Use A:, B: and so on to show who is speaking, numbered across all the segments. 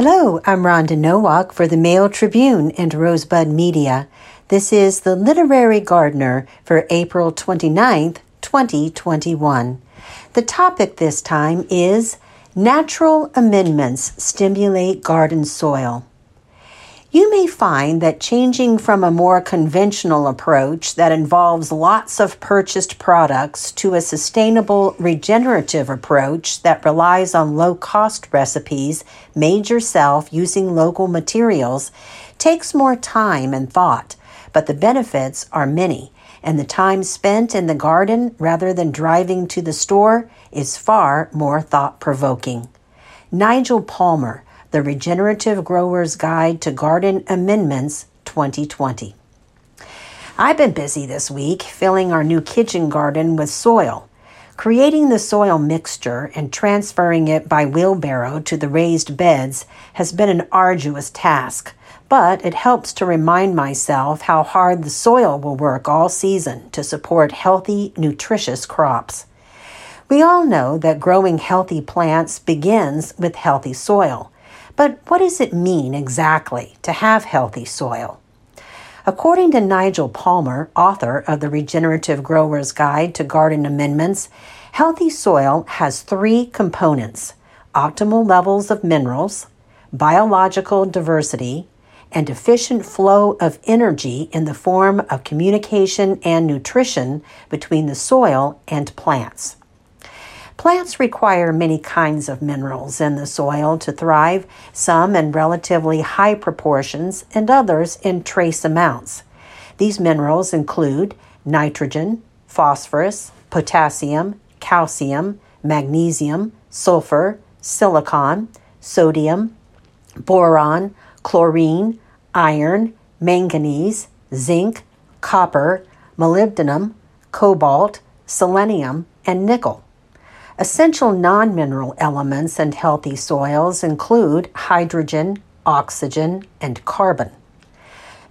A: Hello, I'm Rhonda Nowak for the Mail Tribune and Rosebud Media. This is the Literary Gardener for April 29th, 2021. The topic this time is Natural Amendments Stimulate Garden Soil. You may find that changing from a more conventional approach that involves lots of purchased products to a sustainable regenerative approach that relies on low cost recipes made yourself using local materials takes more time and thought, but the benefits are many, and the time spent in the garden rather than driving to the store is far more thought provoking. Nigel Palmer the Regenerative Grower's Guide to Garden Amendments 2020. I've been busy this week filling our new kitchen garden with soil. Creating the soil mixture and transferring it by wheelbarrow to the raised beds has been an arduous task, but it helps to remind myself how hard the soil will work all season to support healthy, nutritious crops. We all know that growing healthy plants begins with healthy soil. But what does it mean exactly to have healthy soil? According to Nigel Palmer, author of the Regenerative Grower's Guide to Garden Amendments, healthy soil has three components optimal levels of minerals, biological diversity, and efficient flow of energy in the form of communication and nutrition between the soil and plants. Plants require many kinds of minerals in the soil to thrive, some in relatively high proportions and others in trace amounts. These minerals include nitrogen, phosphorus, potassium, calcium, magnesium, sulfur, silicon, sodium, boron, chlorine, iron, manganese, zinc, copper, molybdenum, cobalt, selenium, and nickel. Essential non mineral elements in healthy soils include hydrogen, oxygen, and carbon.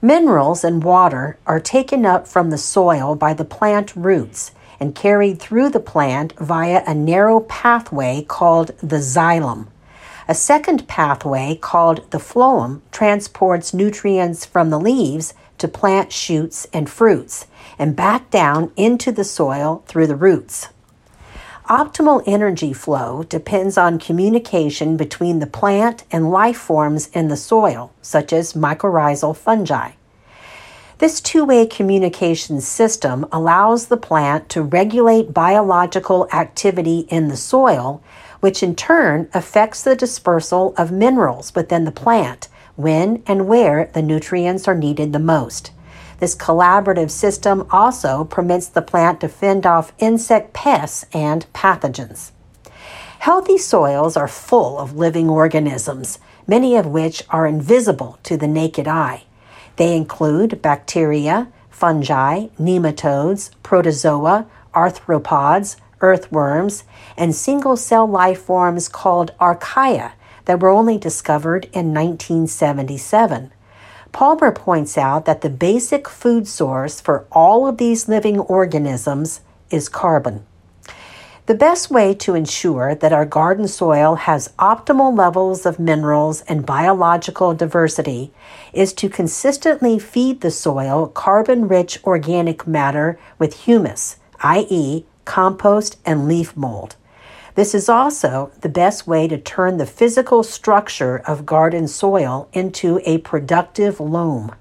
A: Minerals and water are taken up from the soil by the plant roots and carried through the plant via a narrow pathway called the xylem. A second pathway called the phloem transports nutrients from the leaves to plant shoots and fruits and back down into the soil through the roots. Optimal energy flow depends on communication between the plant and life forms in the soil, such as mycorrhizal fungi. This two way communication system allows the plant to regulate biological activity in the soil, which in turn affects the dispersal of minerals within the plant when and where the nutrients are needed the most. This collaborative system also permits the plant to fend off insect pests and pathogens. Healthy soils are full of living organisms, many of which are invisible to the naked eye. They include bacteria, fungi, nematodes, protozoa, arthropods, earthworms, and single cell life forms called archaea that were only discovered in 1977. Palmer points out that the basic food source for all of these living organisms is carbon. The best way to ensure that our garden soil has optimal levels of minerals and biological diversity is to consistently feed the soil carbon rich organic matter with humus, i.e., compost and leaf mold. This is also the best way to turn the physical structure of garden soil into a productive loam.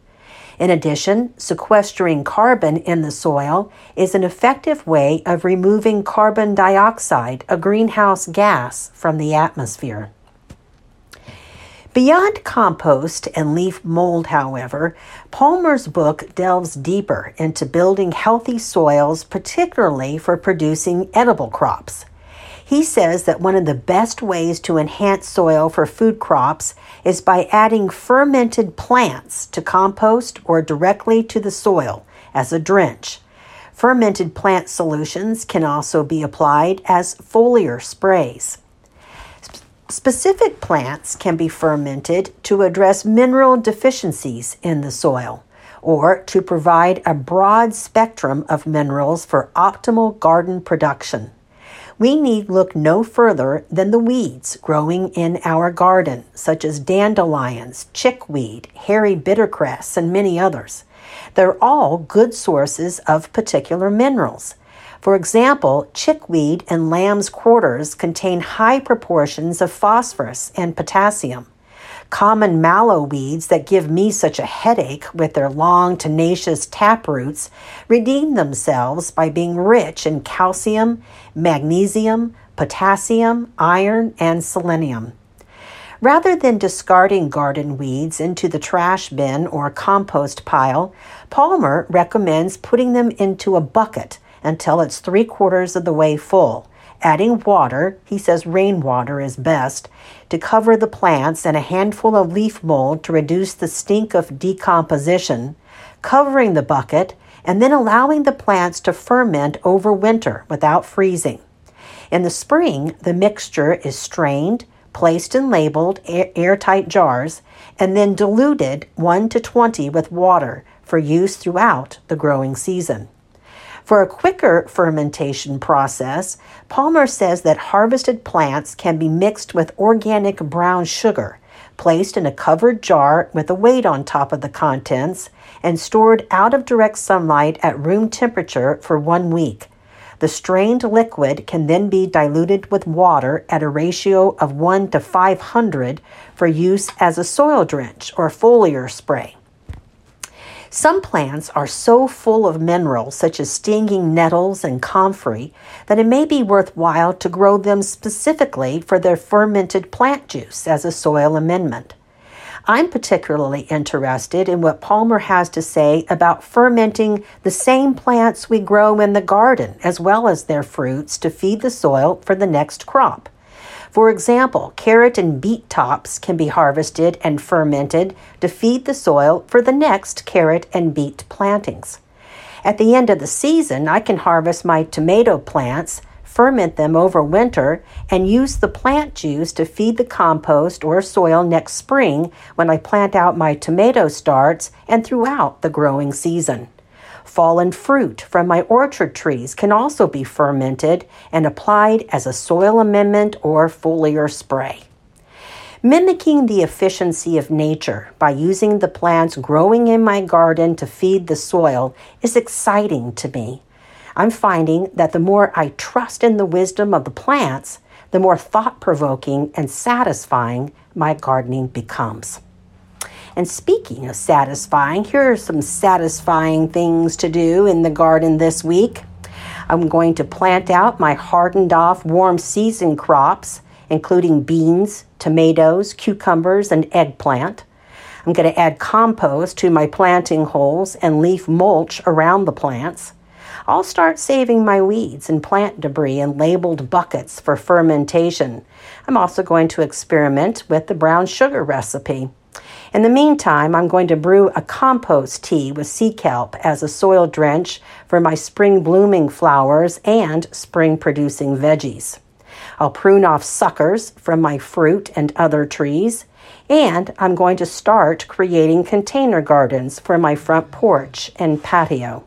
A: In addition, sequestering carbon in the soil is an effective way of removing carbon dioxide, a greenhouse gas, from the atmosphere. Beyond compost and leaf mold, however, Palmer's book delves deeper into building healthy soils, particularly for producing edible crops. He says that one of the best ways to enhance soil for food crops is by adding fermented plants to compost or directly to the soil as a drench. Fermented plant solutions can also be applied as foliar sprays. Specific plants can be fermented to address mineral deficiencies in the soil or to provide a broad spectrum of minerals for optimal garden production. We need look no further than the weeds growing in our garden, such as dandelions, chickweed, hairy bittercress, and many others. They're all good sources of particular minerals. For example, chickweed and lamb's quarters contain high proportions of phosphorus and potassium. Common mallow weeds that give me such a headache with their long, tenacious tap roots redeem themselves by being rich in calcium, magnesium, potassium, iron, and selenium. Rather than discarding garden weeds into the trash bin or compost pile, Palmer recommends putting them into a bucket until it's three quarters of the way full adding water, he says rainwater is best, to cover the plants and a handful of leaf mold to reduce the stink of decomposition, covering the bucket, and then allowing the plants to ferment over winter without freezing. In the spring, the mixture is strained, placed in labeled airtight jars, and then diluted 1 to 20 with water for use throughout the growing season. For a quicker fermentation process, Palmer says that harvested plants can be mixed with organic brown sugar, placed in a covered jar with a weight on top of the contents, and stored out of direct sunlight at room temperature for one week. The strained liquid can then be diluted with water at a ratio of 1 to 500 for use as a soil drench or foliar spray. Some plants are so full of minerals, such as stinging nettles and comfrey, that it may be worthwhile to grow them specifically for their fermented plant juice as a soil amendment. I'm particularly interested in what Palmer has to say about fermenting the same plants we grow in the garden as well as their fruits to feed the soil for the next crop. For example, carrot and beet tops can be harvested and fermented to feed the soil for the next carrot and beet plantings. At the end of the season, I can harvest my tomato plants, ferment them over winter, and use the plant juice to feed the compost or soil next spring when I plant out my tomato starts and throughout the growing season. Fallen fruit from my orchard trees can also be fermented and applied as a soil amendment or foliar spray. Mimicking the efficiency of nature by using the plants growing in my garden to feed the soil is exciting to me. I'm finding that the more I trust in the wisdom of the plants, the more thought provoking and satisfying my gardening becomes. And speaking of satisfying, here are some satisfying things to do in the garden this week. I'm going to plant out my hardened off warm season crops, including beans, tomatoes, cucumbers, and eggplant. I'm going to add compost to my planting holes and leaf mulch around the plants. I'll start saving my weeds and plant debris in labeled buckets for fermentation. I'm also going to experiment with the brown sugar recipe. In the meantime, I'm going to brew a compost tea with sea kelp as a soil drench for my spring blooming flowers and spring producing veggies. I'll prune off suckers from my fruit and other trees, and I'm going to start creating container gardens for my front porch and patio.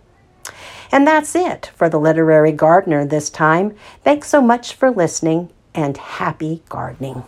A: And that's it for the Literary Gardener this time. Thanks so much for listening and happy gardening.